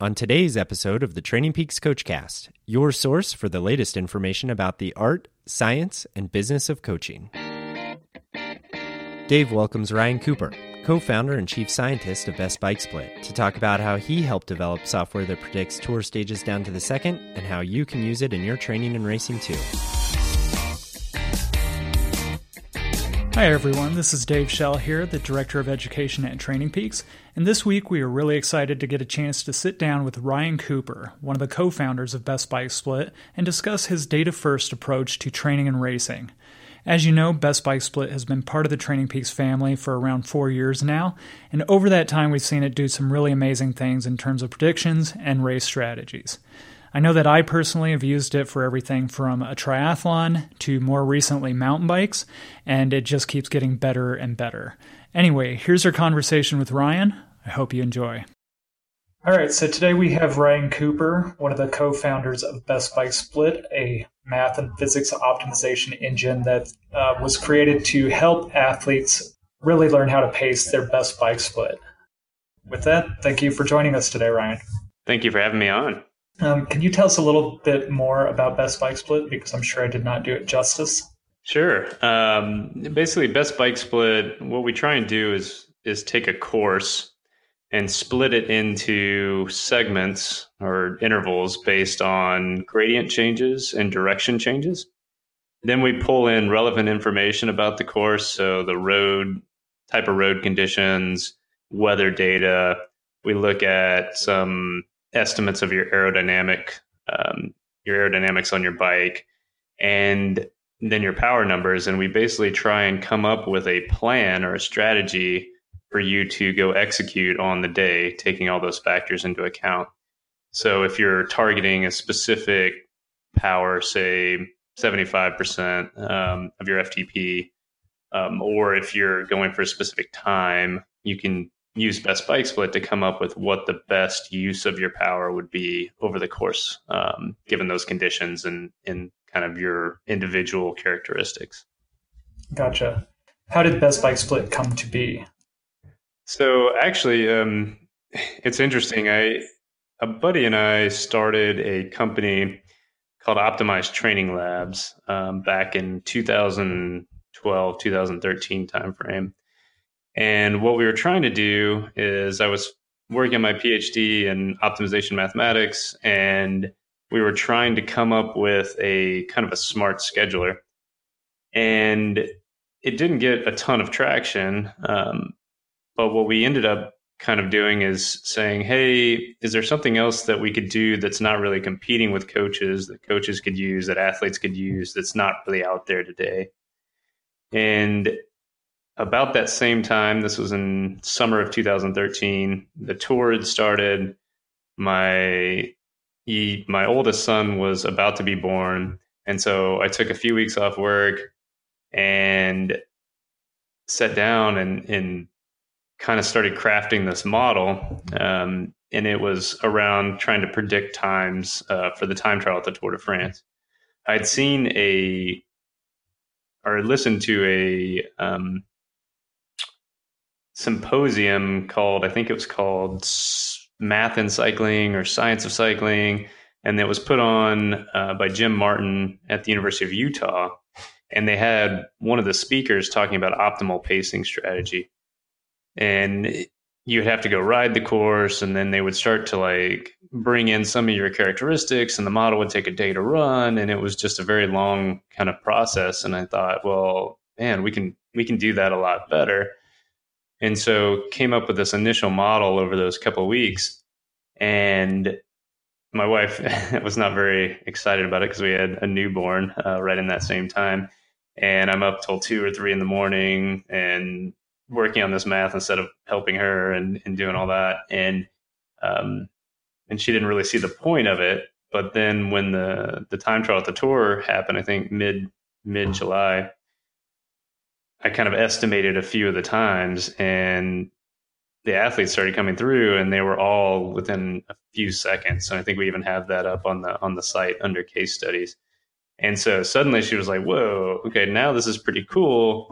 on today's episode of the Training Peaks Coachcast, your source for the latest information about the art, science, and business of coaching. Dave welcomes Ryan Cooper, co founder and chief scientist of Best Bike Split, to talk about how he helped develop software that predicts tour stages down to the second and how you can use it in your training and racing too. Hi, everyone. This is Dave Schell here, the Director of Education at Training Peaks. And this week, we are really excited to get a chance to sit down with Ryan Cooper, one of the co founders of Best Bike Split, and discuss his data first approach to training and racing. As you know, Best Bike Split has been part of the Training Peaks family for around four years now, and over that time, we've seen it do some really amazing things in terms of predictions and race strategies. I know that I personally have used it for everything from a triathlon to more recently mountain bikes, and it just keeps getting better and better. Anyway, here's our conversation with Ryan. I hope you enjoy. All right, so today we have Ryan Cooper, one of the co founders of Best Bike Split, a math and physics optimization engine that uh, was created to help athletes really learn how to pace their best bike split. With that, thank you for joining us today, Ryan. Thank you for having me on. Um, can you tell us a little bit more about Best Bike Split? Because I'm sure I did not do it justice. Sure. Um, basically, Best Bike Split. What we try and do is is take a course and split it into segments or intervals based on gradient changes and direction changes. Then we pull in relevant information about the course, so the road type of road conditions, weather data. We look at some estimates of your aerodynamic, um, your aerodynamics on your bike, and then your power numbers. And we basically try and come up with a plan or a strategy for you to go execute on the day, taking all those factors into account. So if you're targeting a specific power, say 75% um, of your FTP, um, or if you're going for a specific time, you can use best bike split to come up with what the best use of your power would be over the course, um, given those conditions and in kind of your individual characteristics. Gotcha. How did Best Bike Split come to be? So actually, um, it's interesting. I a buddy and I started a company called Optimized Training Labs um, back in 2012, 2013 timeframe. And what we were trying to do is I was working on my PhD in optimization mathematics, and we were trying to come up with a kind of a smart scheduler. And it didn't get a ton of traction. Um, but what we ended up kind of doing is saying, hey, is there something else that we could do that's not really competing with coaches, that coaches could use, that athletes could use, that's not really out there today? And about that same time, this was in summer of 2013, the tour had started. My he, my oldest son was about to be born, and so I took a few weeks off work and sat down and, and kind of started crafting this model. Um, and it was around trying to predict times uh, for the time trial at the Tour de France. I'd seen a or listened to a um, symposium called, I think it was called Math and Cycling or Science of Cycling. And it was put on uh, by Jim Martin at the University of Utah. And they had one of the speakers talking about optimal pacing strategy. And you would have to go ride the course, and then they would start to like bring in some of your characteristics, and the model would take a day to run. And it was just a very long kind of process. And I thought, well, man, we can we can do that a lot better and so came up with this initial model over those couple weeks. And my wife was not very excited about it because we had a newborn uh, right in that same time. And i'm up till two or three in the morning and working on this math instead of helping her and, and doing all that. And um, and she didn't really see the point of it. But then when the the time trial at the tour happened i think mid mid july I kind of estimated a few of the times and the athletes started coming through and they were all within a few seconds. And I think we even have that up on the on the site under case studies. And so suddenly she was like, "Whoa, okay, now this is pretty cool,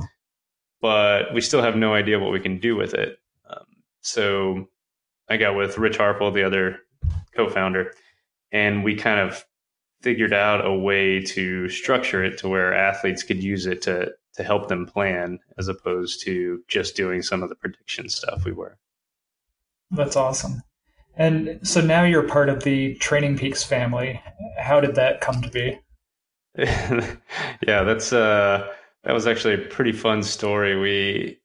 but we still have no idea what we can do with it." Um, so I got with Rich Harple, the other co-founder, and we kind of figured out a way to structure it to where athletes could use it to to help them plan as opposed to just doing some of the prediction stuff we were. That's awesome. And so now you're part of the Training Peaks family. How did that come to be? yeah, that's uh that was actually a pretty fun story. We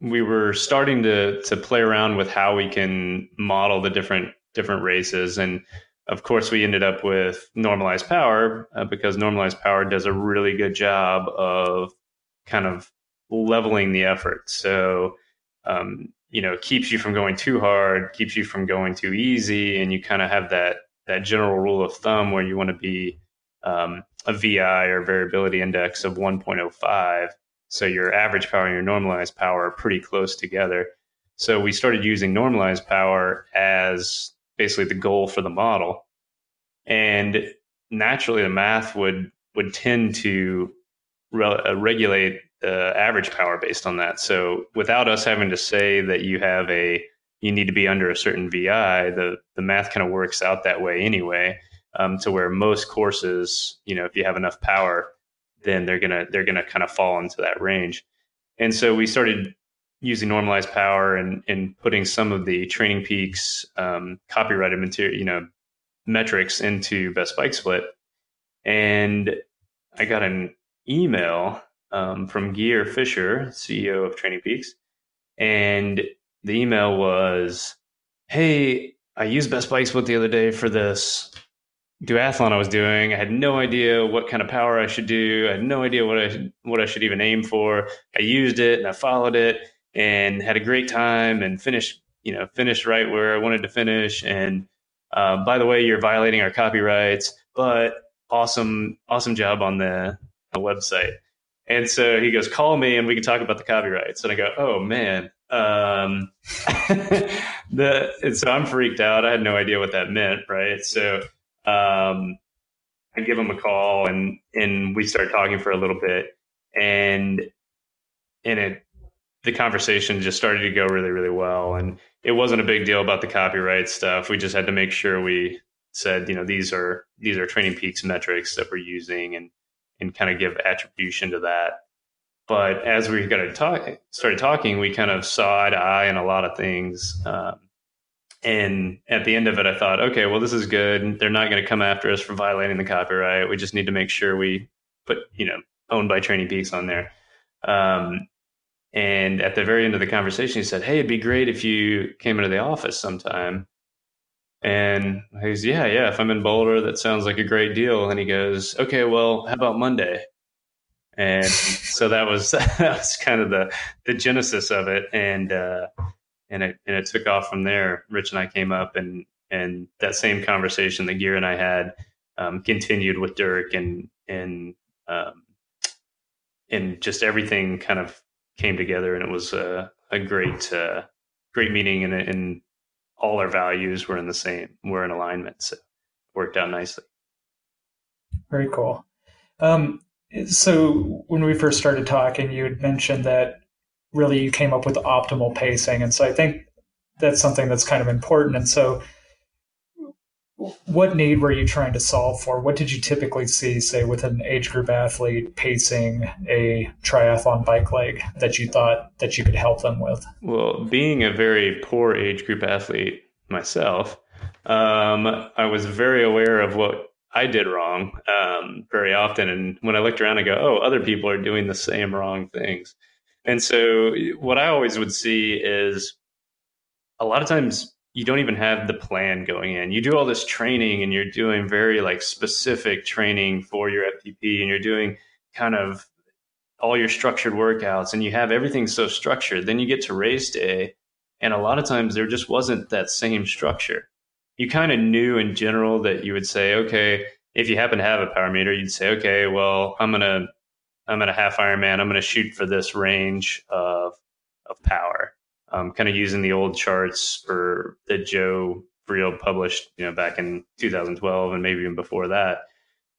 we were starting to to play around with how we can model the different different races and of course we ended up with normalized power uh, because normalized power does a really good job of kind of leveling the effort so um, you know keeps you from going too hard keeps you from going too easy and you kind of have that that general rule of thumb where you want to be um, a vi or variability index of 1.05 so your average power and your normalized power are pretty close together. So we started using normalized power as basically the goal for the model. And naturally, the math would would tend to re- uh, regulate the average power based on that. So without us having to say that you have a you need to be under a certain VI, the the math kind of works out that way anyway. Um, to where most courses, you know, if you have enough power, then they're gonna they're gonna kind of fall into that range. And so we started using normalized power and and putting some of the training peaks um, copyrighted material, you know, metrics into Best Bike Split. And I got an email um, from Gear Fisher, CEO of Training Peaks, and the email was, "Hey, I used Best Bike Split the other day for this duathlon I was doing. I had no idea what kind of power I should do. I had no idea what I what I should even aim for. I used it and I followed it and had a great time and finished you know finished right where I wanted to finish. And uh, by the way, you're violating our copyrights, but awesome awesome job on the, the website. And so he goes, call me and we can talk about the copyrights. And I go, oh man. Um, the, and so I'm freaked out. I had no idea what that meant. Right. So um, I give him a call and and we start talking for a little bit, and and it the conversation just started to go really really well, and it wasn't a big deal about the copyright stuff. We just had to make sure we said you know these are these are training peaks metrics that we're using and and kind of give attribution to that. But as we got to talk, started talking, we kind of saw eye to eye in a lot of things. Um, and at the end of it, I thought, okay, well, this is good. They're not going to come after us for violating the copyright. We just need to make sure we put, you know, owned by Training Peaks on there. Um, and at the very end of the conversation, he said, "Hey, it'd be great if you came into the office sometime." And he's, "Yeah, yeah. If I'm in Boulder, that sounds like a great deal." And he goes, "Okay, well, how about Monday?" And so that was that was kind of the the genesis of it. And uh, and it and it took off from there. Rich and I came up, and and that same conversation that Gear and I had um, continued with Dirk, and and um, and just everything kind of came together, and it was a, a great uh, great meeting, and and all our values were in the same, were in alignment, so it worked out nicely. Very cool. Um, so when we first started talking, you had mentioned that really you came up with optimal pacing. And so I think that's something that's kind of important. And so what need were you trying to solve for? What did you typically see, say, with an age group athlete pacing a triathlon bike leg that you thought that you could help them with? Well, being a very poor age group athlete myself, um, I was very aware of what I did wrong um, very often. And when I looked around, I go, oh, other people are doing the same wrong things. And so what I always would see is a lot of times you don't even have the plan going in. You do all this training and you're doing very like specific training for your FTP and you're doing kind of all your structured workouts and you have everything so structured. Then you get to race day and a lot of times there just wasn't that same structure. You kind of knew in general that you would say, okay, if you happen to have a power meter, you'd say, okay, well, I'm going to I'm at a half Ironman. I'm going to shoot for this range of of power. Um, kind of using the old charts for that Joe Friel published, you know, back in 2012 and maybe even before that,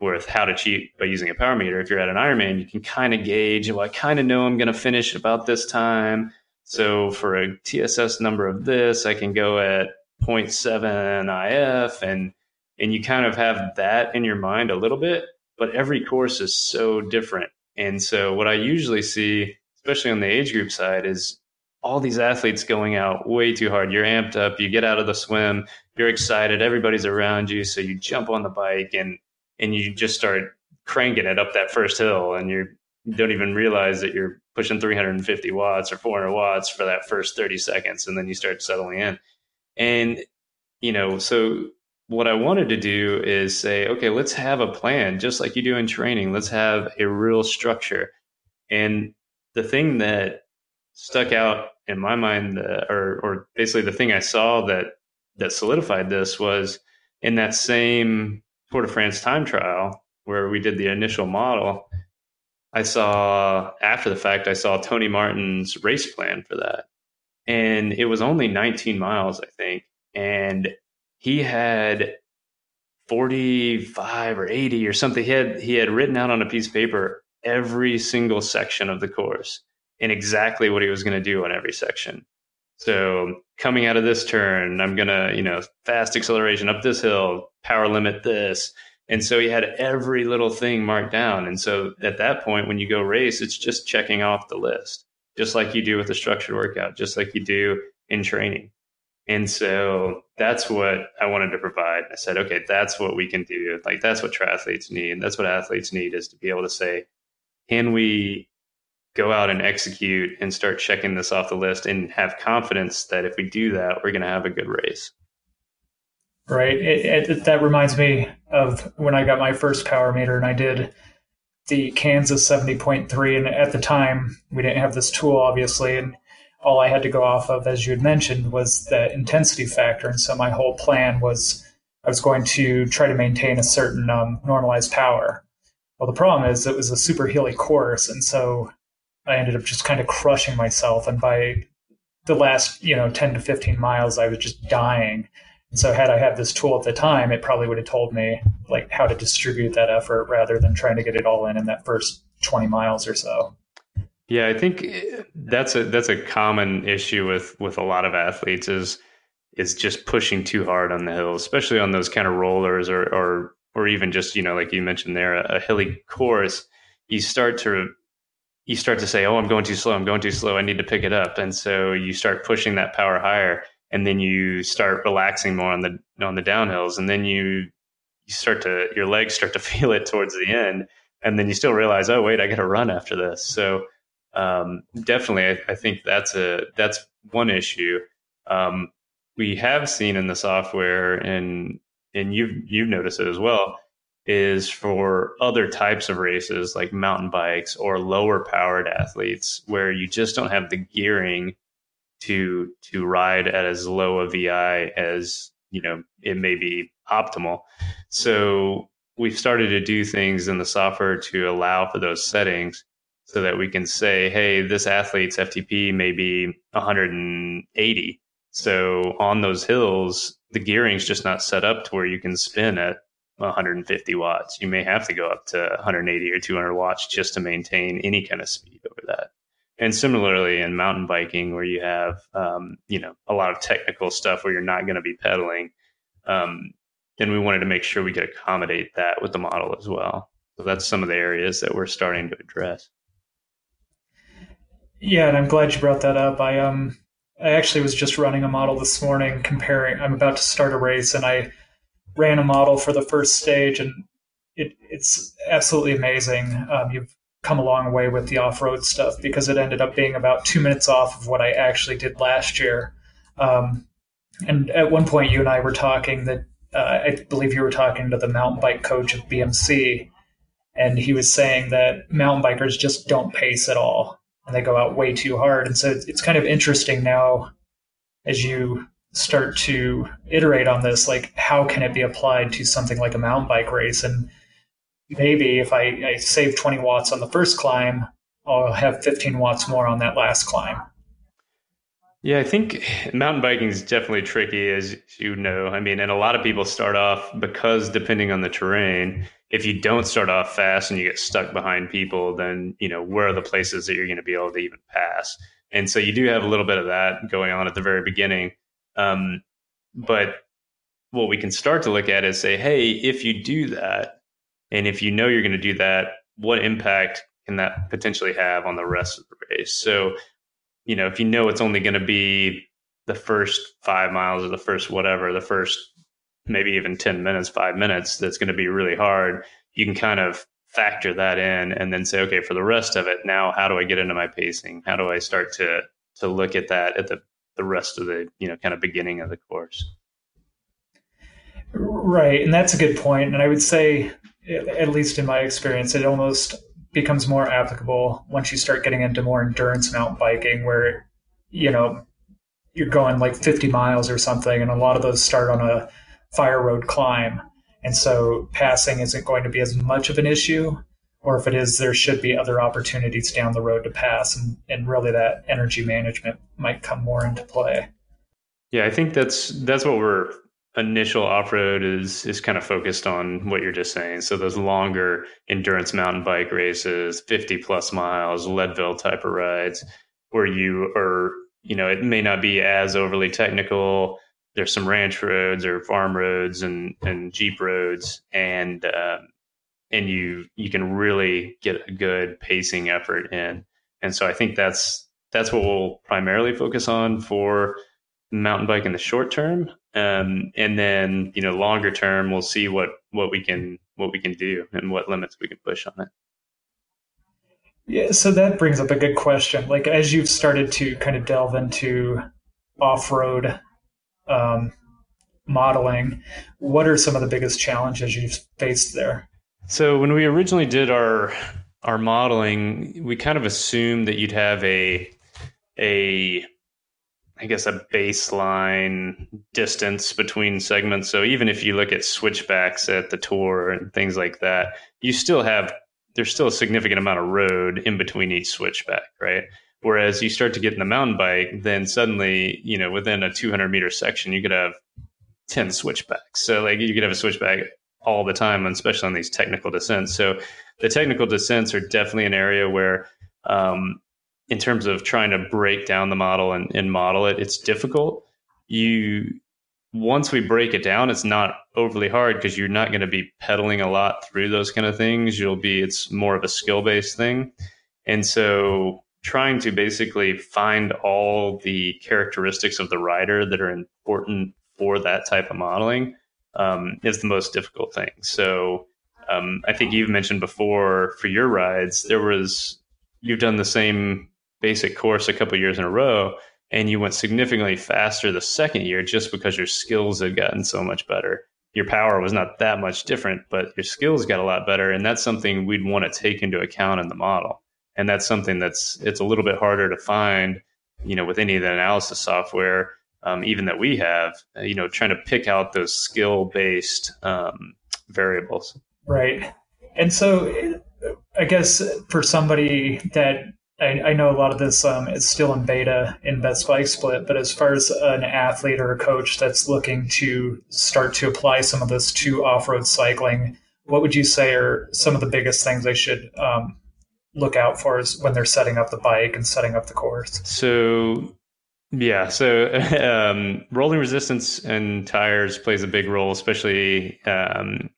with how to cheat by using a power meter. If you're at an Ironman, you can kind of gauge. Well, I kind of know I'm going to finish about this time. So for a TSS number of this, I can go at 0.7 IF and and you kind of have that in your mind a little bit, but every course is so different. And so what I usually see, especially on the age group side, is all these athletes going out way too hard. You're amped up, you get out of the swim, you're excited, everybody's around you, so you jump on the bike and and you just start cranking it up that first hill and you're you don't even realize that you're pushing 350 watts or 400 watts for that first 30 seconds and then you start settling in. And you know so what i wanted to do is say okay let's have a plan just like you do in training. Let's have a real structure. And the thing that stuck out in my mind or or basically the thing i saw that that solidified this was in that same Tour de France time trial where we did the initial model I saw after the fact, I saw Tony Martin's race plan for that. And it was only 19 miles, I think. And he had 45 or 80 or something. He had, he had written out on a piece of paper every single section of the course and exactly what he was going to do on every section. So coming out of this turn, I'm going to, you know, fast acceleration up this hill, power limit this, and so he had every little thing marked down. And so at that point, when you go race, it's just checking off the list, just like you do with a structured workout, just like you do in training. And so that's what I wanted to provide. I said, okay, that's what we can do. Like that's what triathletes need. That's what athletes need is to be able to say, can we go out and execute and start checking this off the list and have confidence that if we do that, we're going to have a good race right? It, it, that reminds me of when I got my first power meter and I did the Kansas 70.3. And at the time, we didn't have this tool, obviously. And all I had to go off of, as you had mentioned, was the intensity factor. And so my whole plan was I was going to try to maintain a certain um, normalized power. Well, the problem is it was a super hilly course. And so I ended up just kind of crushing myself. And by the last, you know, 10 to 15 miles, I was just dying And so had I had this tool at the time, it probably would have told me like how to distribute that effort rather than trying to get it all in in that first 20 miles or so. Yeah, I think eh, that's a that's a common issue with with a lot of athletes is is just pushing too hard on the hills, especially on those kind of rollers or or or even just you know like you mentioned there a, a hilly course. You start to you start to say, "Oh, I'm going too slow. I'm going too slow. I need to pick it up," and so you start pushing that power higher and then you start relaxing more on the on the downhills and then you you start to your legs start to feel it towards the end and then you still realize oh wait i gotta run after this so um, definitely I, I, think that's a that's one issue um, we have seen in the software and and you've you've noticed it as well is for other types of races like mountain bikes or lower powered athletes where you just don't have the gearing to to ride at as low a VI as you know it may be optimal. So we've started to do things in the software to allow for those settings so that we can say, hey, this athlete's FTP may be 180. So on those hills, the gearing's just not set up to where you can spin at 150 watts. You may have to go up to 180 or 200 watts just to maintain any kind of speed over that. And similarly in mountain biking where you have um, you know a lot of technical stuff where you're not going to be pedaling um, then we wanted to make sure we could accommodate that with the model as well. So that's some of the areas that we're starting to address. Yeah and i'm glad you brought that up. I um i actually was just running a model this morning comparing i'm about to start a race and i ran a model for the first stage and it, it's absolutely amazing um, you've come a long way with the off road stuff because it ended up being about two minutes off of what I actually did last year. Um, and at one point, you and I were talking that uh, I believe you were talking to the mountain bike coach of BMC, and he was saying that mountain bikers just don't pace at all and they go out way too hard. And so it's kind of interesting now as you start to iterate on this, like how can it be applied to something like a mountain bike race? And maybe if I, I save 20 watts on the first climb, I'll have 15 watts more on that last climb. Yeah, I think mountain biking is definitely tricky, as you know. I mean, and a lot of people start off because depending on the terrain, if you don't start off fast and you get stuck behind people, then, you know, where are the places that you're going to be able to even pass? And so you do have a little bit of that going on at the very beginning. Um, but what we can start to look at is say, hey, if you do that, and if you know you're going to do that, what impact can that potentially have on the rest of the race? So, you know, if you know it's only going to be the first five miles or the first whatever, the first maybe even 10 minutes, five minutes, that's going to be really hard, you can kind of factor that in and then say, okay, for the rest of it, now how do I get into my pacing? How do I start to to look at that at the the rest of the you know kind of beginning of the course? Right, and that's a good point. And I would say, at least in my experience, it almost becomes more applicable once you start getting into more endurance mountain biking, where you know you're going like 50 miles or something, and a lot of those start on a fire road climb, and so passing isn't going to be as much of an issue. Or if it is, there should be other opportunities down the road to pass, and, and really that energy management might come more into play. Yeah, I think that's that's what we're initial off road is is kind of focused on what you're just saying. So those longer endurance mountain bike races, 50 plus miles, Leadville type of rides, where you are, you know, it may not be as overly technical. There's some ranch roads or farm roads and and jeep roads, and um, and you you can really get a good pacing effort in. And so I think that's that's what we'll primarily focus on for mountain bike in the short term. Um, and then, you know, longer term, we'll see what, what we can, what we can do and what limits we can push on it. Yeah. So that brings up a good question. Like, as you've started to kind of delve into off-road, um, modeling, what are some of the biggest challenges you've faced there? So when we originally did our, our modeling, we kind of assumed that you'd have a, a I guess a baseline distance between segments. So even if you look at switchbacks at the tour and things like that, you still have there's still a significant amount of road in between each switchback, right? Whereas you start to get in the mountain bike, then suddenly, you know, within a 200 meter section, you could have 10 switchbacks. So like you could have a switchback all the time, especially on these technical descents. So the technical descents are definitely an area where um, in terms of trying to break down the model and, and model it, it's difficult. You once we break it down, it's not overly hard because you're not going to be pedaling a lot through those kind of things. You'll be it's more of a skill based thing, and so trying to basically find all the characteristics of the rider that are important for that type of modeling um, is the most difficult thing. So um, I think you've mentioned before for your rides there was you've done the same basic course a couple years in a row and you went significantly faster the second year just because your skills had gotten so much better. Your power was not that much different, but your skills got a lot better. And that's something we'd want to take into account in the model. And that's something that's it's a little bit harder to find, you know, with any of the analysis software, um, even that we have, uh, you know, trying to pick out those skill based um, variables. Right. And so I guess for somebody that I, I, know a lot of this um, is still in beta in Best Bike Split, but as far as an athlete or a coach that's looking to start to apply some of this to off road cycling, what would you say are some of the biggest things they should um, look out for is when they're setting up the bike and setting up the course? So, yeah, so um, rolling resistance and tires plays a big role, especially um,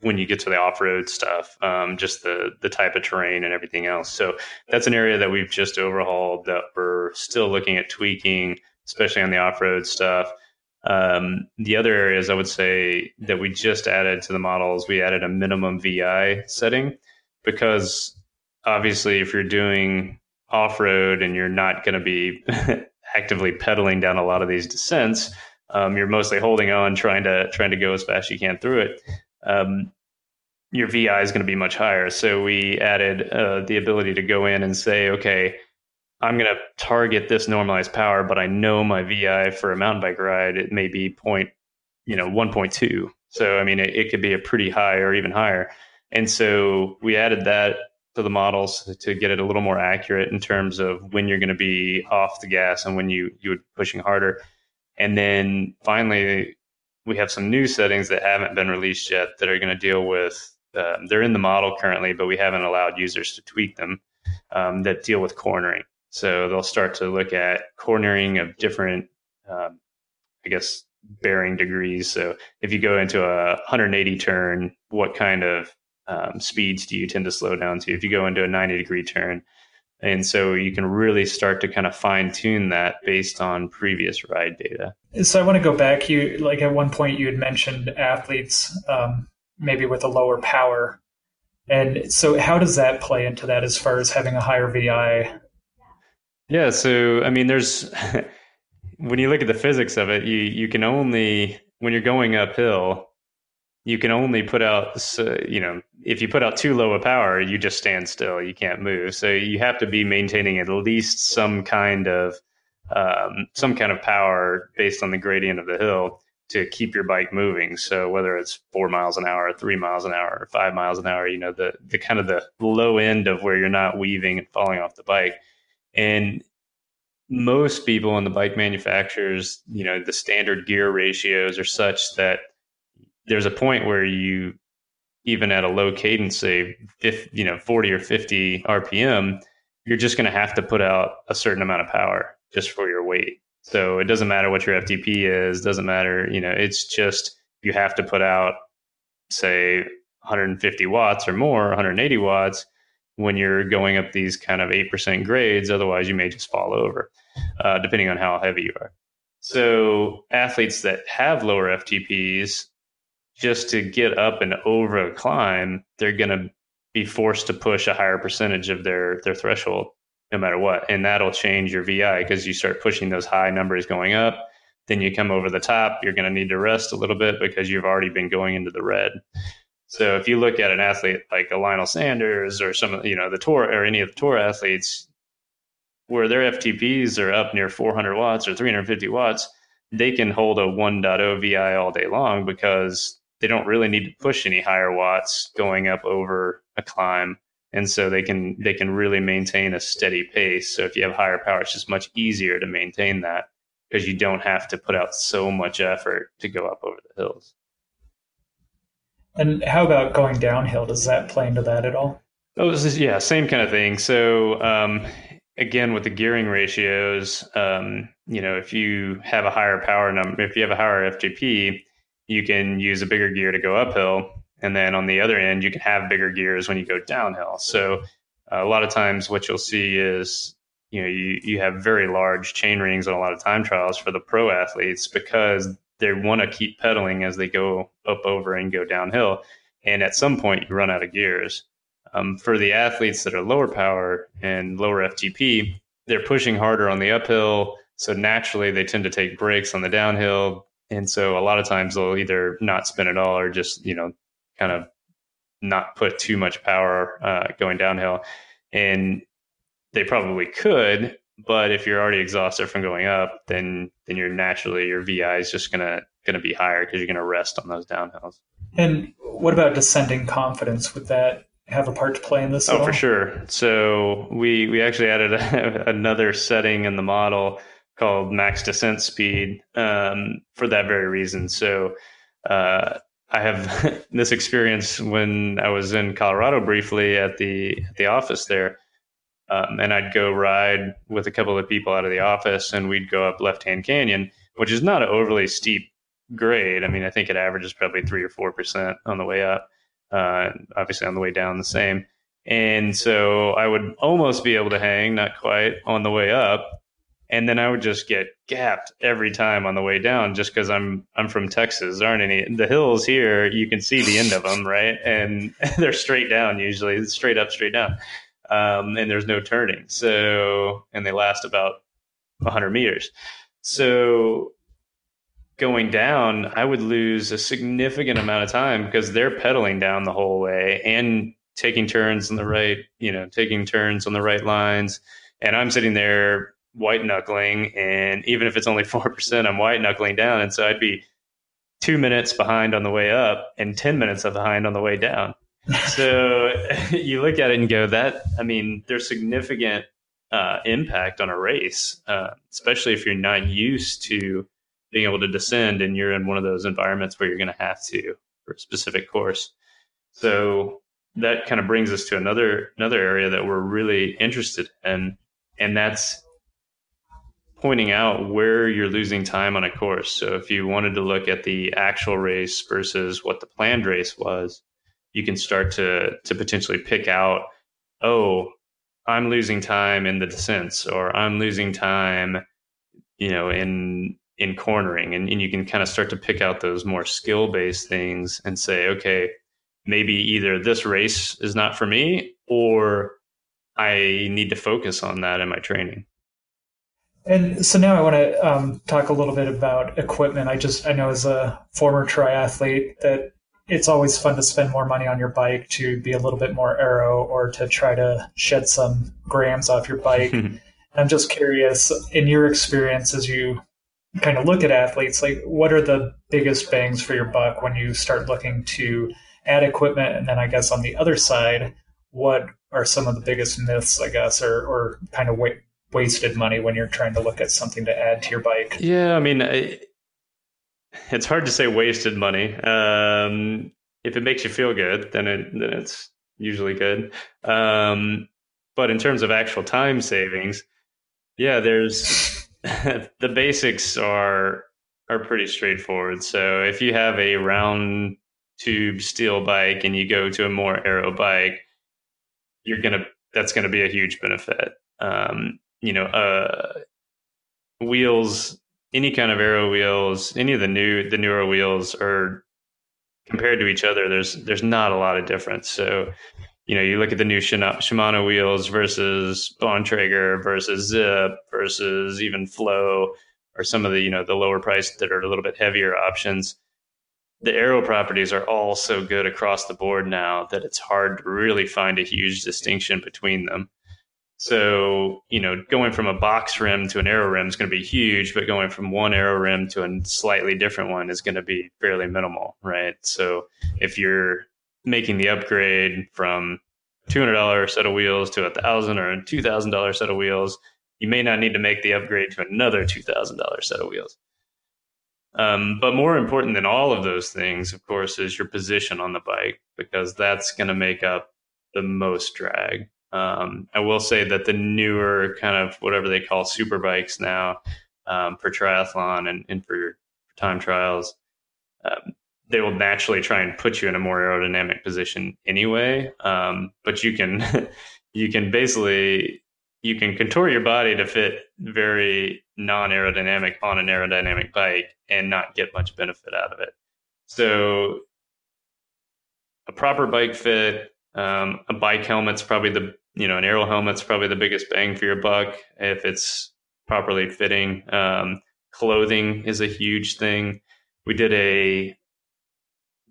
when you get to the off-road stuff, um, just the the type of terrain and everything else. So that's an area that we've just overhauled that we're still looking at tweaking, especially on the off-road stuff. Um, the other areas I would say that we just added to the models, we added a minimum VI setting because obviously if you're doing off-road and you're not going to be actively pedaling down a lot of these descents, um, you're mostly holding on, trying to trying to go as fast as you can through it um, your VI is going to be much higher. So we added uh, the ability to go in and say, okay, I'm going to target this normalized power, but I know my VI for a mountain bike ride it may be point, you know, 1.2. So I mean, it, it could be a pretty high or even higher. And so we added that to the models to get it a little more accurate in terms of when you're going to be off the gas and when you you would pushing harder. And then finally, we have some new settings that haven't been released yet that are going to deal with. Uh, they're in the model currently, but we haven't allowed users to tweak them. Um, that deal with cornering. So they'll start to look at cornering of different, um, I guess, bearing degrees. So if you go into a 180 turn, what kind of um, speeds do you tend to slow down to? If you go into a 90 degree turn, and so you can really start to kind of fine tune that based on previous ride data. So I want to go back. You like at one point you had mentioned athletes um, maybe with a lower power, and so how does that play into that as far as having a higher VI? Yeah, so I mean, there's when you look at the physics of it, you you can only when you're going uphill, you can only put out you know if you put out too low a power, you just stand still. You can't move. So you have to be maintaining at least some kind of um, some kind of power based on the gradient of the hill to keep your bike moving. So whether it's four miles an hour, three miles an hour, or five miles an hour, you know the the kind of the low end of where you're not weaving and falling off the bike. And most people in the bike manufacturers, you know, the standard gear ratios are such that there's a point where you even at a low cadence, say, if, you know, 40 or 50 RPM, you're just going to have to put out a certain amount of power just for your weight. So it doesn't matter what your FTP is, doesn't matter, you know, it's just you have to put out, say, 150 watts or more, 180 watts when you're going up these kind of 8% grades. Otherwise, you may just fall over, uh, depending on how heavy you are. So athletes that have lower FTPs just to get up and over a climb, they're going to be forced to push a higher percentage of their their threshold no matter what. And that'll change your vi because you start pushing those high numbers going up. Then you come over the top you're going to need to rest a little bit because you've already been going into the red. So if you look at an athlete like a lionel sanders or some you know the tour or any of the tour athletes where their ftps are up near 400 watts or 350 watts they can hold a 1.0 vi all day long because they don't really need to push any higher watts going up over a climb. And so they can they can really maintain a steady pace. So if you have higher power it's just much easier to maintain that because you don't have to put out so much effort to go up over the hills. And how about going downhill? Does that play into that at all? Oh is, yeah same kind of thing. So um, again with the gearing ratios um, you know if you have a higher power number if you have a higher ftp you can use a bigger gear to go uphill. And then on the other end, you can have bigger gears when you go downhill. So uh, a lot of times what you'll see is, you know, you, you have very large chain rings on a lot of time trials for the pro athletes because they want to keep pedaling as they go up over and go downhill. And at some point, you run out of gears. Um, for the athletes that are lower power and lower FTP, they're pushing harder on the uphill. So naturally, they tend to take breaks on the downhill. And so a lot of times they'll either not spin at all or just, you know, kind of not put too much power uh, going downhill. And they probably could, but if you're already exhausted from going up, then then you're naturally your VI is just gonna gonna be higher because you're gonna rest on those downhills. And what about descending confidence? Would that have a part to play in this? Oh, for sure. So we we actually added a, another setting in the model called max descent speed um, for that very reason. So uh, I have this experience when I was in Colorado briefly at the at the office there, um, and I'd go ride with a couple of people out of the office, and we'd go up Left Hand Canyon, which is not an overly steep grade. I mean, I think it averages probably three or four percent on the way up. Uh, obviously, on the way down, the same. And so I would almost be able to hang, not quite, on the way up and then I would just get gapped every time on the way down just because I'm I'm from Texas. There aren't any the hills here. You can see the end of them, right? And they're straight down usually, straight up, straight down, um, and there's no turning. So and they last about 100 meters. So going down, I would lose a significant amount of time because they're pedaling down the whole way and taking turns on the right, you know, taking turns on the right lines. And I'm sitting there white knuckling, and even if it's only four percent, I'm white knuckling down, and so I'd be two minutes behind on the way up and ten minutes behind on the way down. so you look at it and go, that I mean, there's significant uh, impact on a race, uh, especially if you're not used to being able to descend and you're in one of those environments where you're going to have to for a specific course. So that kind of brings us to another another area that we're really interested in, and that's pointing out where you're losing time on a course. So if you wanted to look at the actual race versus what the planned race was, you can start to to potentially pick out, oh, I'm losing time in the descents, or I'm losing time, you know, in in cornering, and, and you can kind of start to pick out those more skill based things and say, okay, maybe either this race is not for me, or I need to focus on that in my training. And so now I want to um, talk a little bit about equipment. I just I know as a former triathlete that it's always fun to spend more money on your bike to be a little bit more aero or to try to shed some grams off your bike. I'm just curious, in your experience, as you kind of look at athletes, like what are the biggest bangs for your buck when you start looking to add equipment? And then I guess on the other side, what are some of the biggest myths, I guess, or, or kind of wait, wasted money when you're trying to look at something to add to your bike. Yeah, I mean, it's hard to say wasted money. Um, if it makes you feel good, then it then it's usually good. Um, but in terms of actual time savings, yeah, there's the basics are are pretty straightforward. So if you have a round tube steel bike and you go to a more aero bike, you're gonna that's gonna be a huge benefit. Um, you know, uh, wheels, any kind of aero wheels, any of the new the newer wheels are compared to each other. There's there's not a lot of difference. So, you know, you look at the new Shimano wheels versus Bontrager versus Zipp versus even Flo, or some of the you know the lower price that are a little bit heavier options. The aero properties are all so good across the board now that it's hard to really find a huge distinction between them. So, you know, going from a box rim to an aero rim is going to be huge, but going from one aero rim to a slightly different one is going to be fairly minimal, right? So, if you're making the upgrade from $200 set of wheels to a thousand or a $2,000 set of wheels, you may not need to make the upgrade to another $2,000 set of wheels. Um, but more important than all of those things, of course, is your position on the bike because that's going to make up the most drag. Um, I will say that the newer kind of whatever they call super bikes now um, for triathlon and, and for time trials, um, they will naturally try and put you in a more aerodynamic position anyway. Um, but you can you can basically you can contour your body to fit very non aerodynamic on an aerodynamic bike and not get much benefit out of it. So a proper bike fit, um, a bike helmet's probably the you know, an aero helmet's probably the biggest bang for your buck if it's properly fitting. Um, clothing is a huge thing. We did a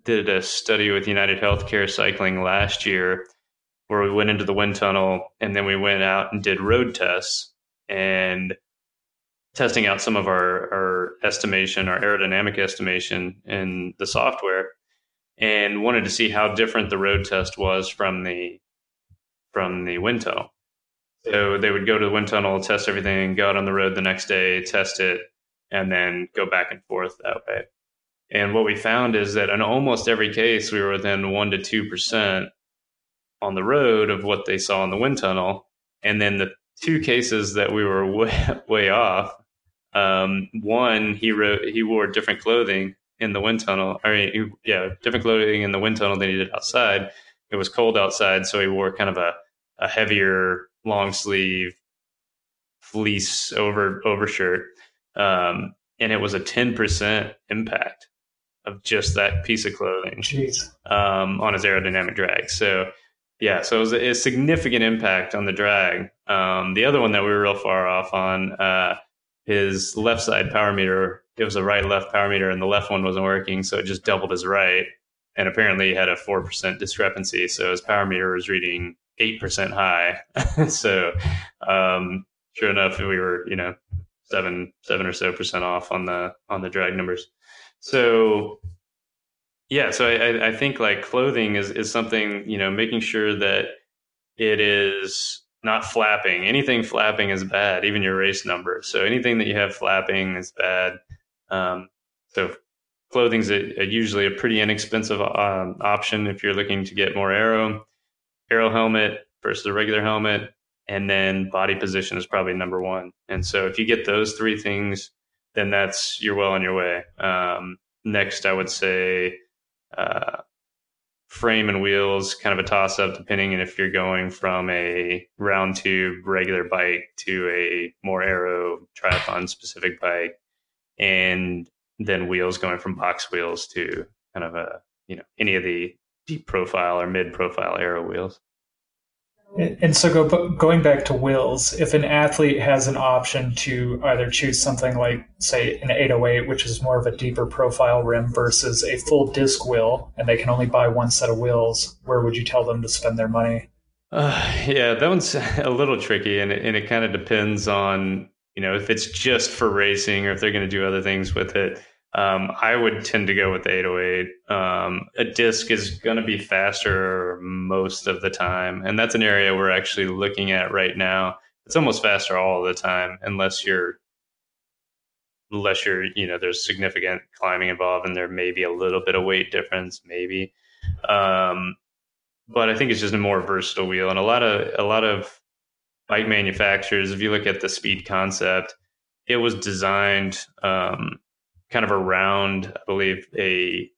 did a study with United Healthcare Cycling last year where we went into the wind tunnel and then we went out and did road tests and testing out some of our, our estimation, our aerodynamic estimation in the software, and wanted to see how different the road test was from the from the wind tunnel. So they would go to the wind tunnel, test everything, go out on the road the next day, test it, and then go back and forth that way. And what we found is that in almost every case, we were within one to two percent on the road of what they saw in the wind tunnel. And then the two cases that we were way, way off, um, one he wrote he wore different clothing in the wind tunnel. I mean, yeah, different clothing in the wind tunnel than he did outside it was cold outside, so he wore kind of a, a heavier long sleeve fleece over overshirt. Um, and it was a 10% impact of just that piece of clothing um, on his aerodynamic drag. So, yeah, so it was a, a significant impact on the drag. Um, the other one that we were real far off on, uh, his left side power meter, it was a right left power meter, and the left one wasn't working. So it just doubled his right and apparently had a 4% discrepancy. So his power meter was reading 8% high. so, um, sure enough, we were, you know, seven, seven or so percent off on the, on the drag numbers. So, yeah, so I, I think like clothing is, is something, you know, making sure that it is not flapping. Anything flapping is bad, even your race number. So anything that you have flapping is bad. Um, so clothing's a, a, usually a pretty inexpensive um, option if you're looking to get more aero aero helmet versus a regular helmet and then body position is probably number one. And so if you get those three things, then that's you're well on your way. Um, next, I would say uh, frame and wheels, kind of a toss up, depending on if you're going from a round tube regular bike to a more aero triathlon specific bike, and then wheels going from box wheels to kind of a you know any of the deep profile or mid profile aero wheels. And so, go, going back to wheels, if an athlete has an option to either choose something like, say, an 808, which is more of a deeper profile rim, versus a full disc wheel, and they can only buy one set of wheels, where would you tell them to spend their money? Uh, yeah, that one's a little tricky, and it, and it kind of depends on you know if it's just for racing or if they're going to do other things with it. Um, I would tend to go with the 808. Um, a disc is going to be faster most of the time, and that's an area we're actually looking at right now. It's almost faster all the time, unless you're, unless you're, you know, there's significant climbing involved, and there may be a little bit of weight difference, maybe. Um, but I think it's just a more versatile wheel, and a lot of a lot of bike manufacturers. If you look at the speed concept, it was designed. Um, kind of around, I believe, a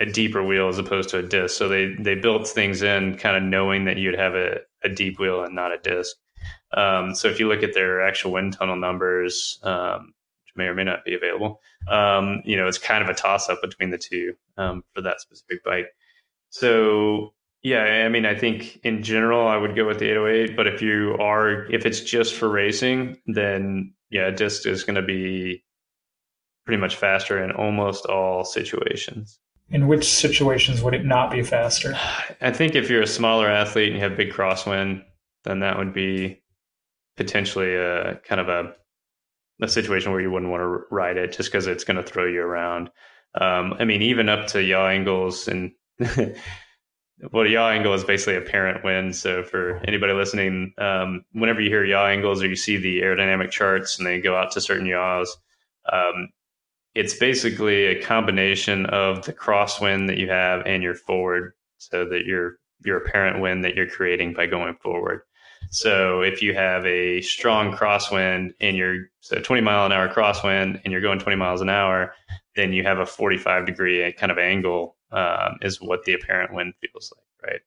a deeper wheel as opposed to a disc. So they they built things in kind of knowing that you'd have a, a deep wheel and not a disc. Um, so if you look at their actual wind tunnel numbers, um, which may or may not be available, um, you know, it's kind of a toss up between the two um, for that specific bike. So yeah, I mean, I think in general I would go with the 808, but if you are if it's just for racing, then yeah, disc is going to be pretty much faster in almost all situations. In which situations would it not be faster? I think if you're a smaller athlete and you have big crosswind, then that would be potentially a kind of a a situation where you wouldn't want to ride it just because it's going to throw you around. Um, I mean, even up to yaw angles and well, yaw angle is basically apparent wind. So for anybody listening, um, whenever you hear yaw angles or you see the aerodynamic charts and they go out to certain yaws, um, it's basically a combination of the crosswind that you have and your forward so that your your apparent wind that you're creating by going forward. So if you have a strong crosswind and you're so 20 mile an hour crosswind and you're going 20 miles an hour, then you have a 45 degree kind of angle um, is what the apparent wind feels like, right?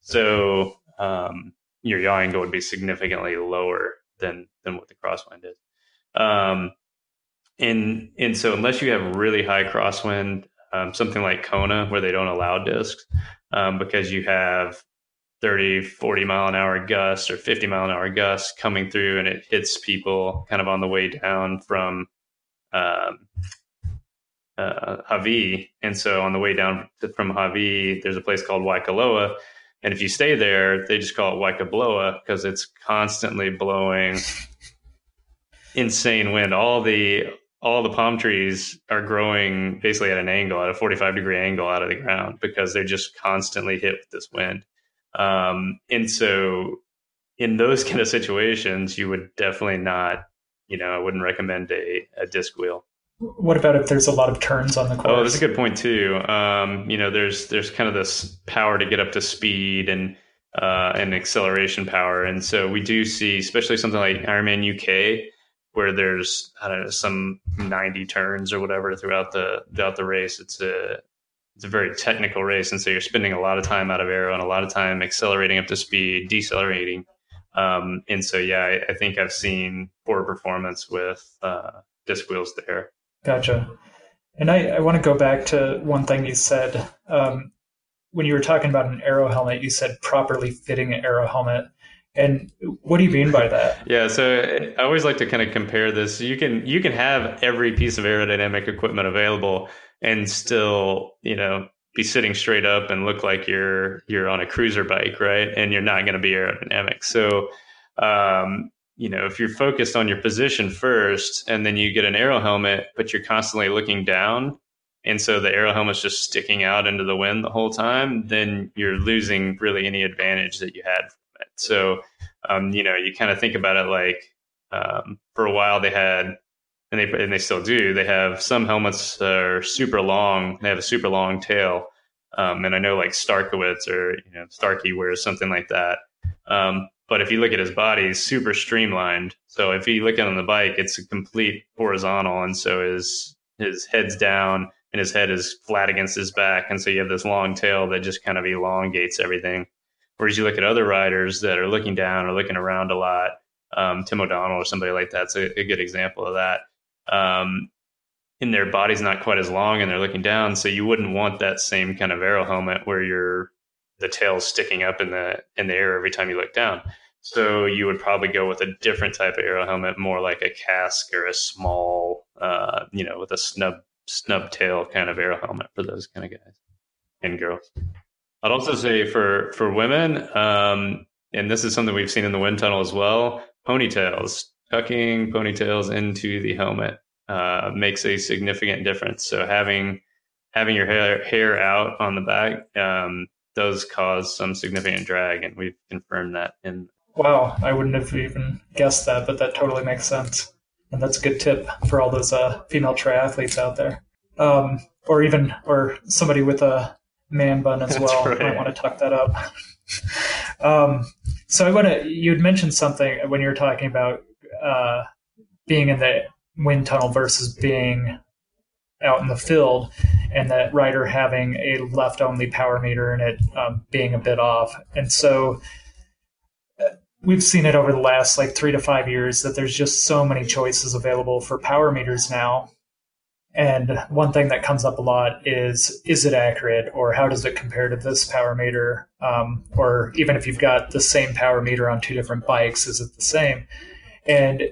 So um, your yaw angle would be significantly lower than than what the crosswind is. Um, and and so unless you have really high crosswind, um, something like Kona where they don't allow discs, um, because you have 30, 40 mile an hour gusts or 50 mile an hour gusts coming through and it hits people kind of on the way down from um, uh, Hawi. And so on the way down from Hawi, there's a place called Waikoloa. And if you stay there, they just call it Waikabloa because it's constantly blowing insane wind. All the all the palm trees are growing basically at an angle, at a 45 degree angle out of the ground because they're just constantly hit with this wind. Um, and so, in those kind of situations, you would definitely not, you know, I wouldn't recommend a, a disc wheel. What about if there's a lot of turns on the course? Oh, that's a good point too. Um, you know, there's there's kind of this power to get up to speed and uh, and acceleration power, and so we do see, especially something like Ironman UK where there's I don't know some 90 turns or whatever throughout the throughout the race. It's a it's a very technical race, and so you're spending a lot of time out of aero and a lot of time accelerating up to speed, decelerating. Um, and so, yeah, I, I, think I've seen poor performance with uh, disc wheels there. Gotcha. And I, I want to go back to one thing you said um, when you were talking about an aero helmet. You said properly fitting an aero helmet. And what do you mean by that? Yeah, so I always like to kind of compare this. You can you can have every piece of aerodynamic equipment available and still, you know, be sitting straight up and look like you're you're on a cruiser bike, right? And you're not going to be aerodynamic. So, um, you know, if you're focused on your position first, and then you get an aero helmet, but you're constantly looking down, and so the aero helmet's just sticking out into the wind the whole time, then you're losing really any advantage that you had so, um, you know, you kind of think about it like um, for a while they had, and they and they still do. They have some helmets that are super long. They have a super long tail, um, and I know like Starykowicz or you know Starkey wears something like that. Um, But if you look at his body, he's super streamlined. So if you look at on the bike, it's a complete horizontal, and so his his head's down and his head is flat against his back, and so you have this long tail that just kind of elongates everything. Whereas you look at other riders that are looking down or looking around a lot, um, Tim O'Donnell or somebody like that's a, a good example of that. Um, and their body's not quite as long and they're looking down, so you wouldn't want that same kind of aero helmet where you're the tail's sticking up in the in the air every time you look down. So you would probably go with a different type of aero helmet, more like a Kask or a small, uh, you know, with a snub snub tail kind of aero helmet for those kind of guys and girls. I'd also say for for women, um, and this is something we've seen in the wind tunnel as well, ponytails, tucking ponytails into the helmet uh, makes a significant difference. So having having your hair hair out on the back um, does cause some significant drag, and we've confirmed that in. Wow, I wouldn't have even guessed that, but that totally makes sense, and that's a good tip for all those uh, female triathletes out there, um, or even or somebody with a man bun as well. Right. Might want to tuck that up. um, so I want to. You had mentioned something when you were talking about uh, being in the wind tunnel versus being out in the field, and that rider having a left only power meter and it um, being a bit off. And so uh, we've seen it over the last like three to five years that there's just so many choices available for power meters now and one thing that comes up a lot is is it accurate or how does it compare to this power meter? Um, or even if you've got the same power meter on two different bikes, is it the same? And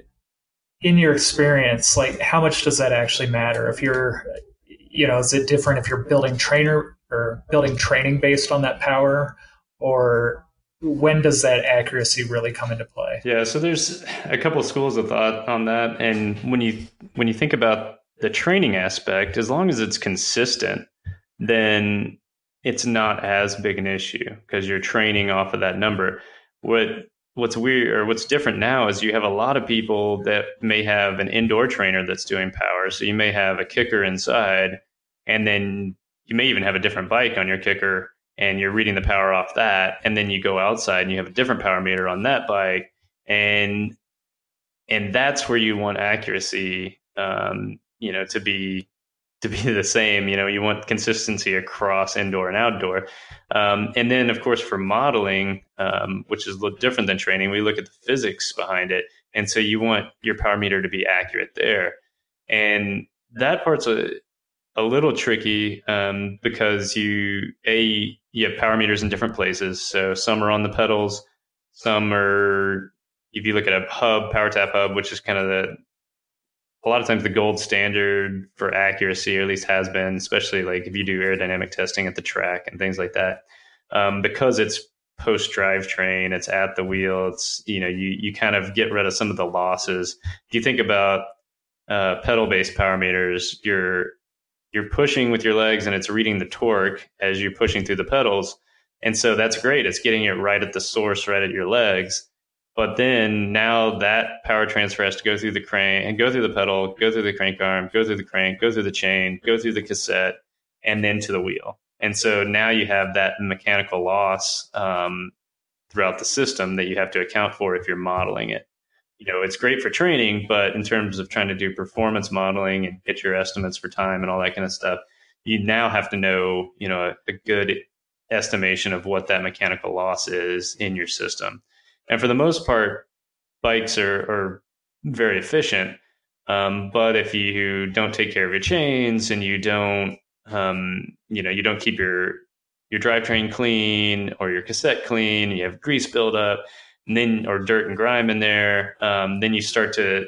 in your experience, like how much does that actually matter? If you're, you know, is it different if you're building trainer or building training based on that power or when does that accuracy really come into play? Yeah, so there's a couple of schools of thought on that, and when you when you think about the training aspect, as long as it's consistent, then it's not as big an issue because you're training off of that number. What what's weird or what's different now is you have a lot of people that may have an indoor trainer that's doing power. So you may have a Kickr inside, and then you may even have a different bike on your Kickr, and you're reading the power off that. And then you go outside and you have a different power meter on that bike, and and that's where you want accuracy um, you know to be to be the same. You know, you want consistency across indoor and outdoor. Um, and then, of course, for modeling, um, which is a little different than training, we look at the physics behind it. And so you want your power meter to be accurate there. And that part's a, a little tricky um, because you, A, you have power meters in different places. So some are on the pedals, some are, if you look at a hub, PowerTap hub, which is kind of the, a lot of times the gold standard for accuracy, or at least has been, especially like if you do aerodynamic testing at the track and things like that, um, because it's post drivetrain, it's at the wheel, it's you know you you kind of get rid of some of the losses. If you think about uh, pedal based power meters, you're you're pushing with your legs and it's reading the torque as you're pushing through the pedals, and so that's great. It's getting it right at the source, right at your legs. But then now that power transfer has to go through the crane and go through the pedal, go through the crank arm, go through the crank, go through the chain, go through the cassette, and then to the wheel. And so now you have that mechanical loss um, throughout the system that you have to account for if you're modeling it. You know, it's great for training, but in terms of trying to do performance modeling and get your estimates for time and all that kind of stuff, you now have to know, you know, a, a good estimation of what that mechanical loss is in your system. And for the most part, bikes are, are very efficient. Um, but if you don't take care of your chains and you don't, um, you know, you don't keep your your drivetrain clean or your cassette clean, you have grease buildup, and then or dirt and grime in there, um, then you start to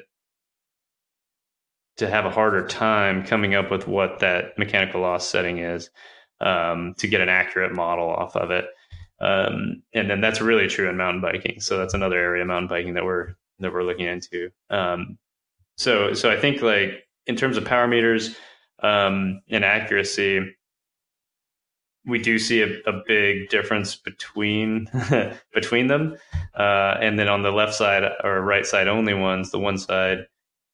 to have a harder time coming up with what that mechanical loss setting is um, to get an accurate model off of it. Um, and then that's really true in mountain biking. So that's another area of mountain biking that we're that we're looking into. Um, so so I think like in terms of power meters um, and accuracy, we do see a, a big difference between between them. Uh, and then on the left side or right side only ones, the one side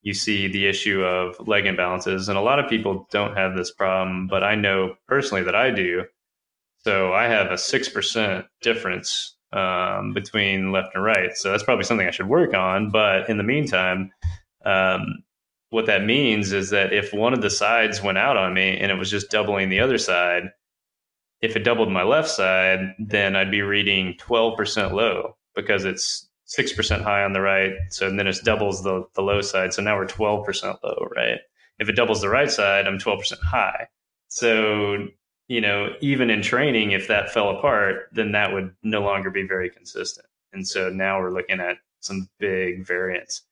you see the issue of leg imbalances. And a lot of people don't have this problem, but I know personally that I do. So I have a 6% difference um, between left and right. So that's probably something I should work on. But in the meantime, um, what that means is that if one of the sides went out on me and it was just doubling the other side, if it doubled my left side, then I'd be reading 12% low because it's 6% high on the right. So and then it doubles the, the low side. So now we're 12% low, right? If it doubles the right side, I'm 12% high. So, you know, even in training, if that fell apart, then that would no longer be very consistent. And so now we're looking at some big variance.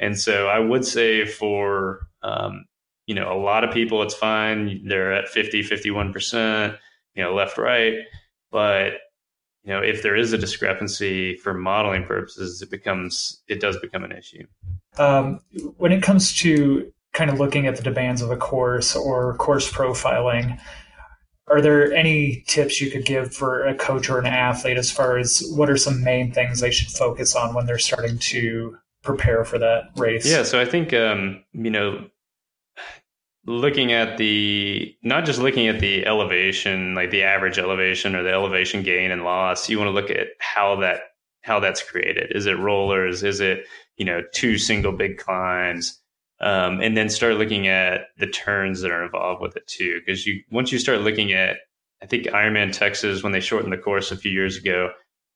And so I would say for, um, you know, a lot of people, it's fine. They're at 50, 51%, you know, left, right. But, you know, if there is a discrepancy for modeling purposes, it becomes, it does become an issue. Um, when it comes to kind of looking at the demands of a course or course profiling, are there any tips you could give for a coach or an athlete as far as what are some main things they should focus on when they're starting to prepare for that race? Yeah, so I think um, you know, looking at the not just looking at the elevation, like the average elevation or the elevation gain and loss, you want to look at how that how that's created. Is it rollers? Is it you know two single big climbs? Um, and then start looking at the turns that are involved with it too. Because you once you start looking at, I think Ironman Texas when they shortened the course a few years ago,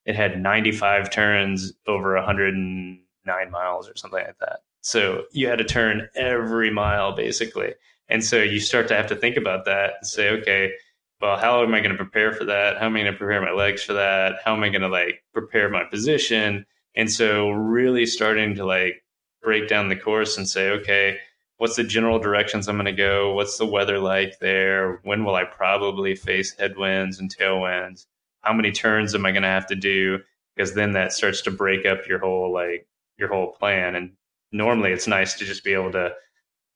it had 95 turns over 109 miles or something like that. So you had to turn every mile basically, and so you start to have to think about that and say, okay, well, how am I going to prepare for that? How am I going to prepare my legs for that? How am I going to like prepare my position? And so really starting to like break down the course and say, okay, what's the general directions I'm going to go? What's the weather like there? When will I probably face headwinds and tailwinds? How many turns am I going to have to do? Because then that starts to break up your whole like your whole plan. And normally it's nice to just be able to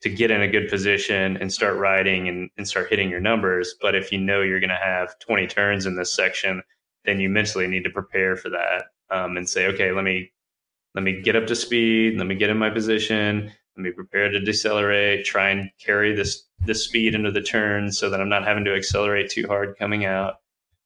to get in a good position and start riding and, and start hitting your numbers. But if you know you're going to have 20 turns in this section, then you mentally need to prepare for that um, and say, okay, let me let me get up to speed, let me get in my position, let me prepare to decelerate, try and carry this this speed into the turn so that I'm not having to accelerate too hard coming out.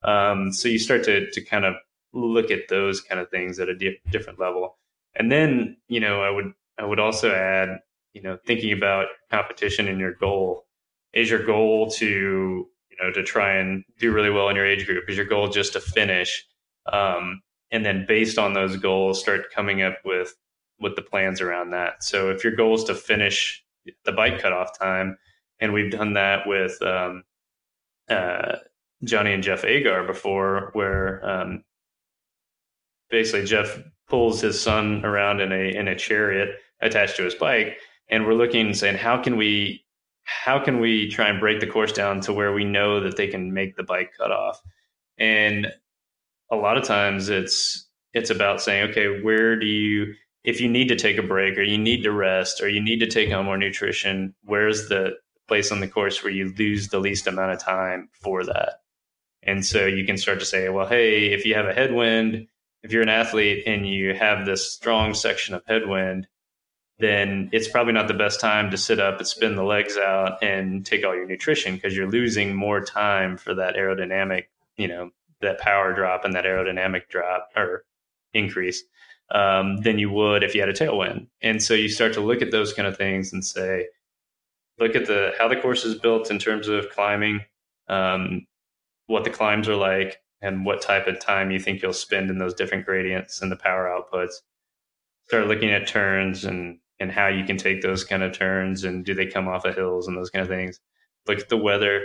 Um, so you start to to kind of look at those kind of things at a di- different level, and then you know I would I would also add you know thinking about competition and your goal. Is your goal to you know to try and do really well in your age group? Is your goal just to finish? Um, and then based on those goals start coming up with with the plans around that. So if your goal is to finish the bike cutoff time and we've done that with um, uh, johnny and jeff agar before where um, basically jeff pulls his son around in a in a chariot attached to his bike and we're looking and saying how can we how can we try and break the course down to where we know that they can make the bike cut off? And a lot of times it's it's about saying, okay, where do you if you need to take a break or you need to rest or you need to take on more nutrition, where's the place on the course where you lose the least amount of time for that? And so you can start to say, well, hey, if you have a headwind, if you're an athlete and you have this strong section of headwind, then it's probably not the best time to sit up and spin the legs out and take all your nutrition because you're losing more time for that aerodynamic, you know, that power drop and that aerodynamic drop or increase um, than you would if you had a tailwind. And so you start to look at those kind of things and say, look at the how the course is built in terms of climbing, um, what the climbs are like, and what type of time you think you'll spend in those different gradients and the power outputs. Start looking at turns and and how you can take those kind of turns and do they come off of hills and those kind of things. Look at the weather,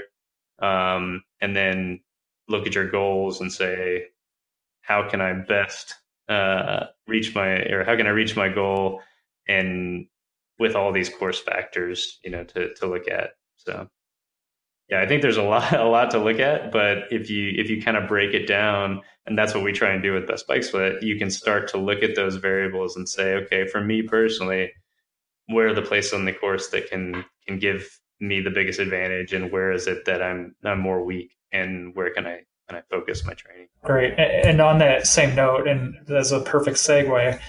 um, and then look at your goals and say, how can I best uh, reach my, or how can I reach my goal? And with all these course factors, you know, to, to look at. So, yeah, I think there's a lot, a lot to look at, but if you, if you kind of break it down and that's what we try and do with best bike split, you can start to look at those variables and say, okay, for me personally, where are the places on the course that can, can give me the biggest advantage and where is it that I'm, I'm more weak? And where can I can I focus my training? Great. And on that same note, and as a perfect segue,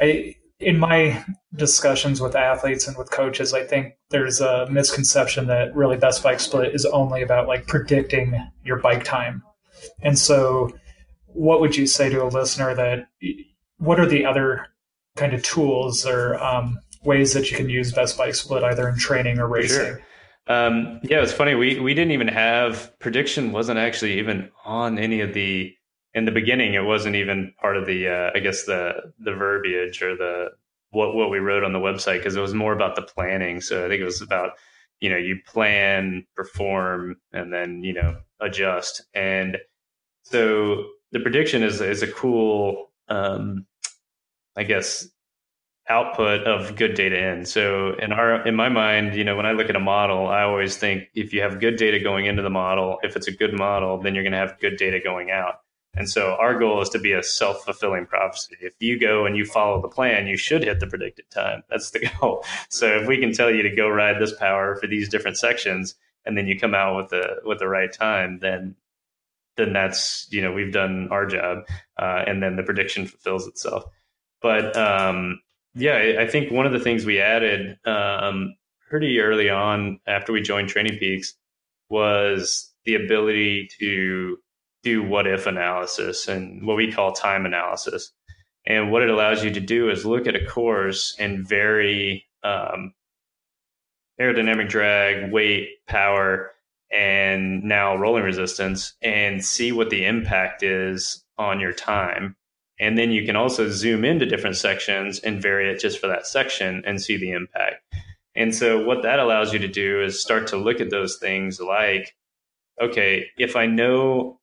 I, in my discussions with athletes and with coaches, I think there's a misconception that really best bike split is only about like predicting your bike time. And so what would you say to a listener that what are the other kind of tools or um, ways that you can use best bike split either in training or racing? Sure. Um, yeah, it's funny. We we didn't even have prediction wasn't actually even on any of the in the beginning. It wasn't even part of the uh, I guess the the verbiage or the what what we wrote on the website because it was more about the planning. So I think it was about you know you plan, perform, and then you know adjust. And so the prediction is is a cool um, I guess output of good data in. So in our in my mind, you know, when I look at a model, I always think if you have good data going into the model, if it's a good model, then you're going to have good data going out. And so our goal is to be a self-fulfilling prophecy. If you go and you follow the plan, you should hit the predicted time. That's the goal. So if we can tell you to go ride this power for these different sections and then you come out with the with the right time, then then that's, you know, we've done our job. Uh, and then the prediction fulfills itself. But um, yeah, I think one of the things we added um, pretty early on after we joined Training Peaks was the ability to do what if analysis and what we call time analysis. And what it allows you to do is look at a course and vary um, aerodynamic drag, weight, power, and now rolling resistance and see what the impact is on your time and then you can also zoom into different sections and vary it just for that section and see the impact. And so what that allows you to do is start to look at those things like, okay, if I know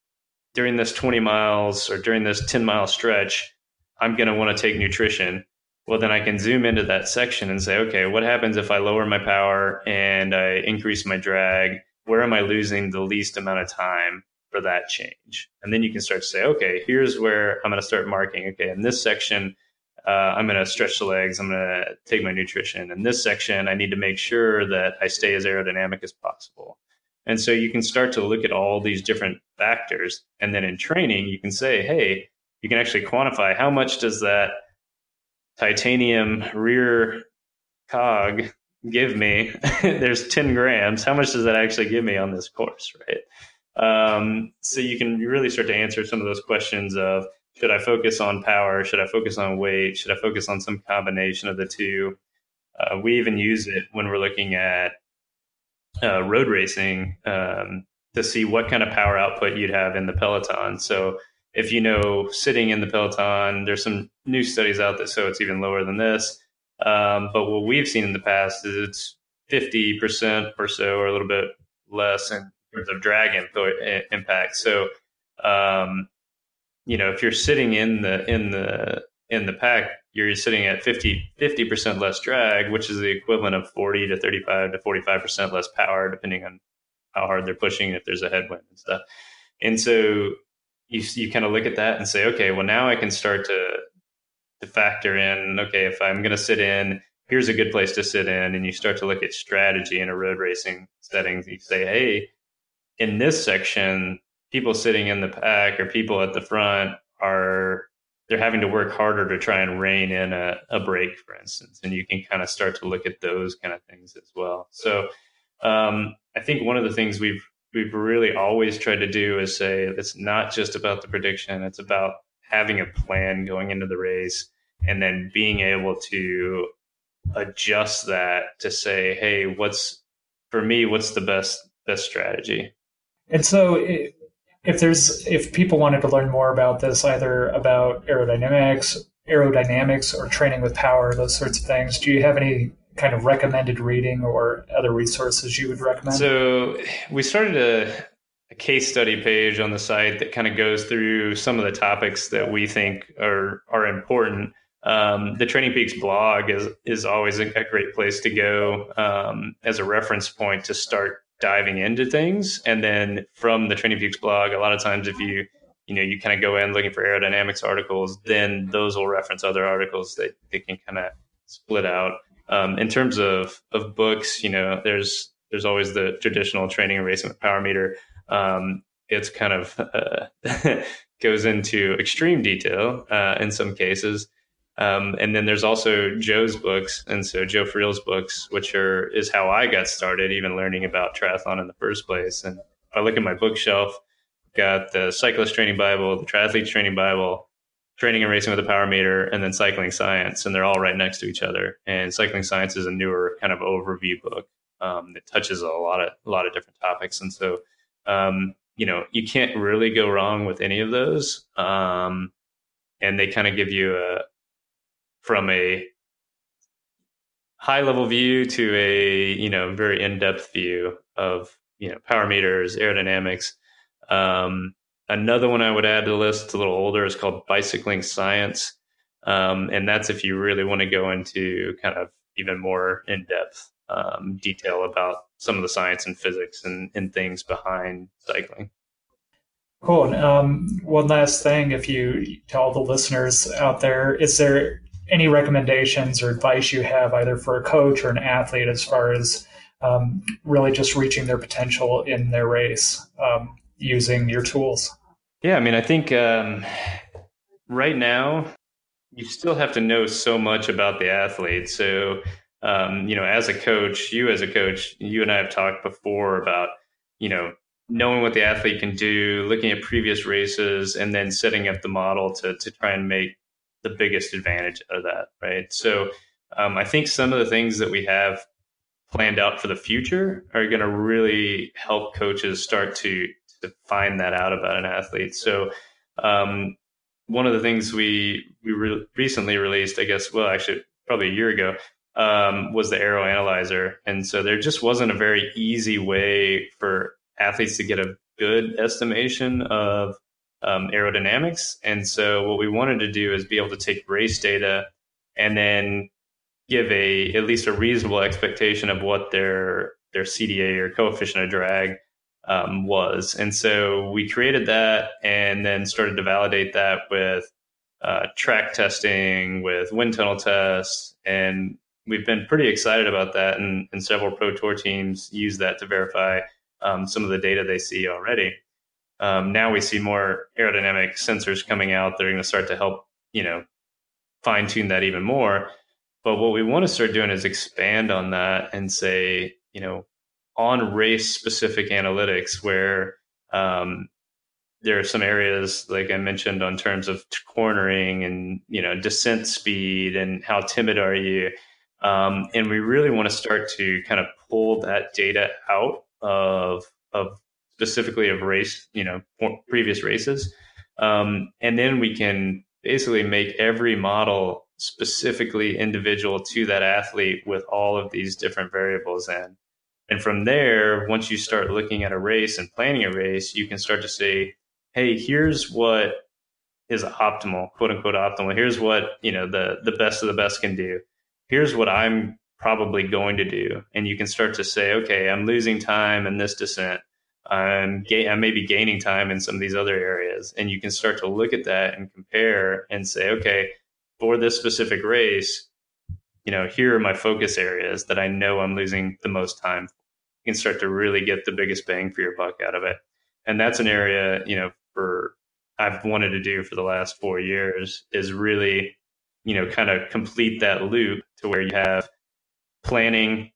during this 20 miles or during this 10 mile stretch, I'm going to want to take nutrition. Well, then I can zoom into that section and say, okay, what happens if I lower my power and I increase my drag? Where am I losing the least amount of time? For that change. And then you can start to say, okay, here's where I'm going to start marking. Okay, in this section, uh, I'm going to stretch the legs. I'm going to take my nutrition. In this section, I need to make sure that I stay as aerodynamic as possible. And so you can start to look at all these different factors. And then in training, you can say, hey, you can actually quantify how much does that titanium rear cog give me? There's 10 grams. How much does that actually give me on this course, right? Um, so you can really start to answer some of those questions of should I focus on power? Should I focus on weight? Should I focus on some combination of the two? Uh, we even use it when we're looking at uh, road racing um, to see what kind of power output you'd have in the peloton. So if you know sitting in the peloton, there's some new studies out that show it's even lower than this. Um, but what we've seen in the past is it's 50% or so, or a little bit less. And terms of drag input, impact. So, um, you know, if you're sitting in the in the in the pack, you're sitting at 50 percent less drag, which is the equivalent of 40 to 35 to 45 percent less power, depending on how hard they're pushing, if there's a headwind and stuff. And so you you kind of look at that and say, okay, well now I can start to to factor in, okay, if I'm going to sit in, here's a good place to sit in, and you start to look at strategy in a road racing setting. You say, hey, in this section, people sitting in the pack or people at the front are they're having to work harder to try and rein in a, a break, for instance, and you can kind of start to look at those kind of things as well. So um, I think one of the things we've we've really always tried to do is say it's not just about the prediction; it's about having a plan going into the race and then being able to adjust that to say, hey, what's for me, what's the best best strategy? And so, if there's if people wanted to learn more about this, either about aerodynamics, aerodynamics, or training with power, those sorts of things, do you have any kind of recommended reading or other resources you would recommend? So we started a, a case study page on the site that kind of goes through some of the topics that we think are are important. Um, the Training Peaks blog is is always a, a great place to go um, as a reference point to start diving into things. And then from the Training Peaks blog, a lot of times if you you know you kind of go in looking for aerodynamics articles, then those will reference other articles that they can kind of split out. Um, in terms of of books, you know, there's there's always the traditional training and racing power meter. Um, it's kind of uh, goes into extreme detail uh, in some cases. Um, and then there's also Joe's books, and so Joe Friel's books, which are is how I got started, even learning about triathlon in the first place. And if I look at my bookshelf, got the cyclist training Bible, the triathlete training Bible, training and racing with a power meter, and then cycling science, and they're all right next to each other. And cycling science is a newer kind of overview book um, that touches a lot of a lot of different topics, and so um, you know you can't really go wrong with any of those. Um, and they kind of give you a from a high level view to a you know very in depth view of you know power meters, aerodynamics. Um, another one I would add to the list, it's a little older, is called Bicycling Science, um, and that's if you really want to go into kind of even more in depth um, detail about some of the science and physics and, and things behind cycling. Cool. Um, one last thing, if you tell the listeners out there, is there any recommendations or advice you have either for a coach or an athlete as far as um, really just reaching their potential in their race um, using your tools? Yeah, I mean, I think um, right now you still have to know so much about the athlete. So, um, you know, as a coach, you as a coach, you and I have talked before about, you know, knowing what the athlete can do, looking at previous races, and then setting up the model to to try and make the biggest advantage of that, right? So, um, I think some of the things that we have planned out for the future are going to really help coaches start to to find that out about an athlete. So, um, one of the things we we re- recently released, I guess, well, actually, probably a year ago, um, was the Aero Analyzer, and so there just wasn't a very easy way for athletes to get a good estimation of um, aerodynamics. And so, what we wanted to do is be able to take race data and then give a at least a reasonable expectation of what their their CDA or coefficient of drag um, was. And so we created that and then started to validate that with uh, track testing, with wind tunnel tests. And we've been pretty excited about that. And, and several Pro Tour teams use that to verify um, some of the data they see already. Um, now we see more aerodynamic sensors coming out that are going to start to help, you know, fine tune that even more. But what we want to start doing is expand on that and say, you know, on race specific analytics where um, there are some areas like I mentioned on terms of cornering and you know descent speed and how timid are you, um, and we really want to start to kind of pull that data out of of specifically of race you know previous races, um, and then we can basically make every model specifically individual to that athlete with all of these different variables in. And from there, once you start looking at a race and planning a race, you can start to say, hey, here's what is optimal, quote unquote optimal. Here's what, you know, the the best of the best can do. Here's what I'm probably going to do. And you can start to say, okay, I'm losing time in this descent. I'm ga- I may be gaining time in some of these other areas. And you can start to look at that and compare and say, okay, for this specific race, you know, here are my focus areas that I know I'm losing the most time you can start to really get the biggest bang for your buck out of it. And that's an area, you know, for I've wanted to do for the last four years is really, you know, kind of complete that loop to where you have planning,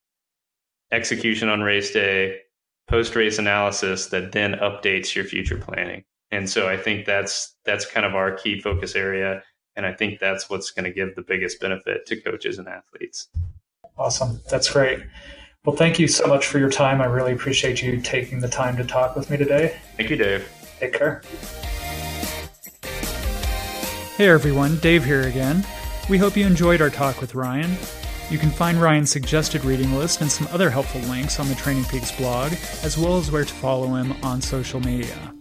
execution on race day, post race analysis that then updates your future planning. And so I think that's that's kind of our key focus area. And I think that's what's going to give the biggest benefit to coaches and athletes. Awesome. That's great. Well, thank you so much for your time. I really appreciate you taking the time to talk with me today. Thank you, Dave. Take care. Hey everyone, Dave here again. We hope you enjoyed our talk with Ryan. You can find Ryan's suggested reading list and some other helpful links on the Training Peaks blog, as well as where to follow him on social media.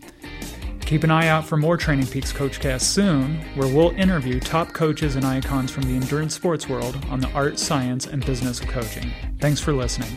Keep an eye out for more Training Peaks Coachcast soon, where we'll interview top coaches and icons from the endurance sports world on the art, science, and business of coaching. Thanks for listening.